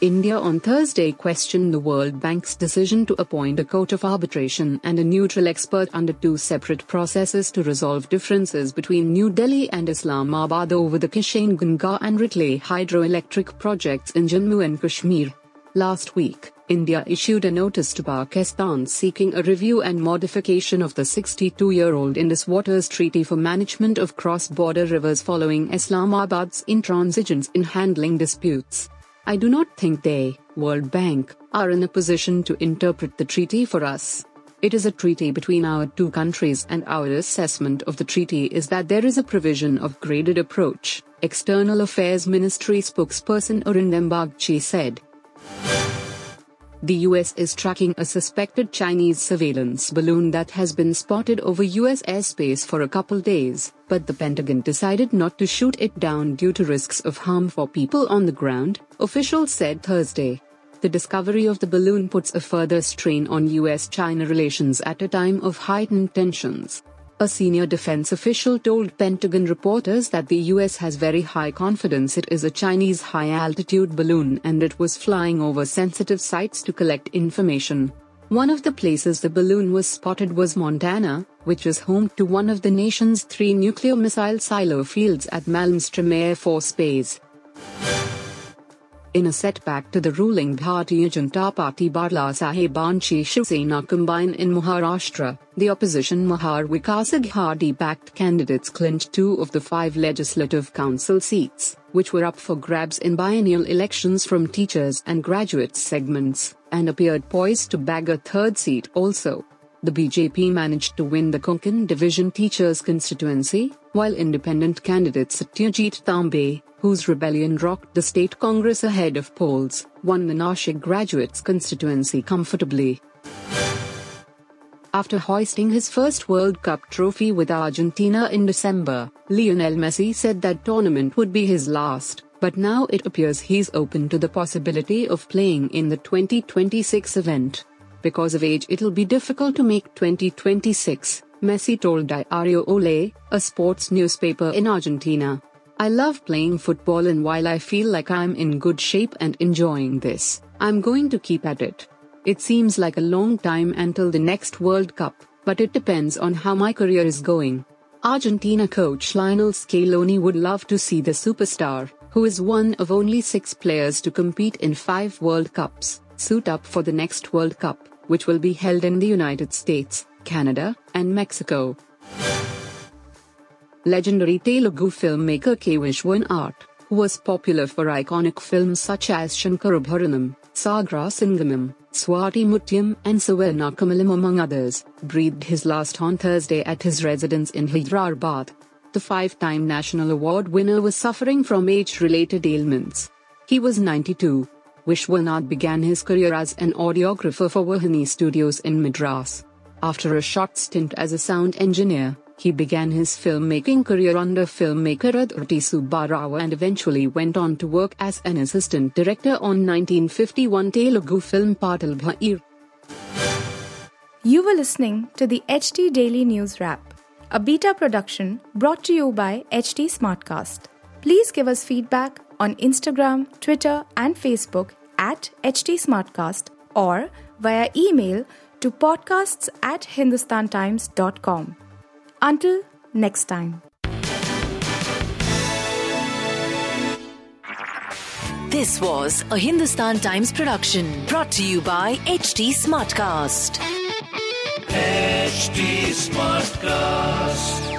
India on Thursday questioned the World Bank's decision to appoint a court of arbitration and a neutral expert under two separate processes to resolve differences between New Delhi and Islamabad over the Kishan Ganga and Ratle hydroelectric projects in Jammu and Kashmir. Last week, India issued a notice to Pakistan seeking a review and modification of the 62 year old Indus Waters Treaty for Management of Cross Border Rivers following Islamabad's intransigence in handling disputes. I do not think they, World Bank, are in a position to interpret the treaty for us. It is a treaty between our two countries, and our assessment of the treaty is that there is a provision of graded approach, External Affairs Ministry spokesperson Arindam Bagchi said. The US is tracking a suspected Chinese surveillance balloon that has been spotted over US airspace for a couple days, but the Pentagon decided not to shoot it down due to risks of harm for people on the ground, officials said Thursday. The discovery of the balloon puts a further strain on US China relations at a time of heightened tensions. A senior defense official told Pentagon reporters that the US has very high confidence it is a Chinese high altitude balloon and it was flying over sensitive sites to collect information. One of the places the balloon was spotted was Montana, which is home to one of the nation's three nuclear missile silo fields at Malmstrom Air Force Base. In a setback to the ruling Bharatiya Janata Party Balasahebanchi Shiv Sena combine in Maharashtra, the opposition Maha Vikas Aghadi backed candidates clinched two of the five legislative council seats, which were up for grabs in biennial elections from teachers and graduates segments, and appeared poised to bag a third seat also. The BJP managed to win the Konkan Division Teachers constituency, while independent candidate Satyajit Tambe, whose rebellion rocked the state congress ahead of polls, won the Nashik graduates constituency comfortably. After hoisting his first World Cup trophy with Argentina in December, Lionel Messi said that tournament would be his last, but now it appears he's open to the possibility of playing in the 2026 event. Because of age, it'll be difficult to make 2026, Messi told Diario Ole, a sports newspaper in Argentina. I love playing football, and while I feel like I'm in good shape and enjoying this, I'm going to keep at it. It seems like a long time until the next World Cup, but it depends on how my career is going. Argentina coach Lionel Scaloni would love to see the superstar, who is one of only six players to compete in five World Cups, suit up for the next World Cup, which will be held in the United States, Canada, and Mexico. Legendary Telugu filmmaker K. Vishwanath, who was popular for iconic films such as Shankarabharanam, Sagara Sangamam, Swati Mutyam, and Swarna Kamalam, among others, breathed his last on Thursday at his residence in Hyderabad. The five time national award winner was suffering from age related ailments. He was 92. Vishwanath began his career as an audiographer for Vahini Studios in Madras. After a short stint as a sound engineer, he began his filmmaking career under filmmaker Adurti Subbarao and eventually went on to work as an assistant director on 1951 Telugu film Patal Bhair. You were listening to the HT Daily News Wrap, a beta production brought to you by HT Smartcast. Please give us feedback on Instagram, Twitter, and Facebook at HT Smartcast or via email to podcasts at hindustantimes.com. Until next time. This was a Hindustan Times production brought to you by HT Smartcast. HT Smartcast.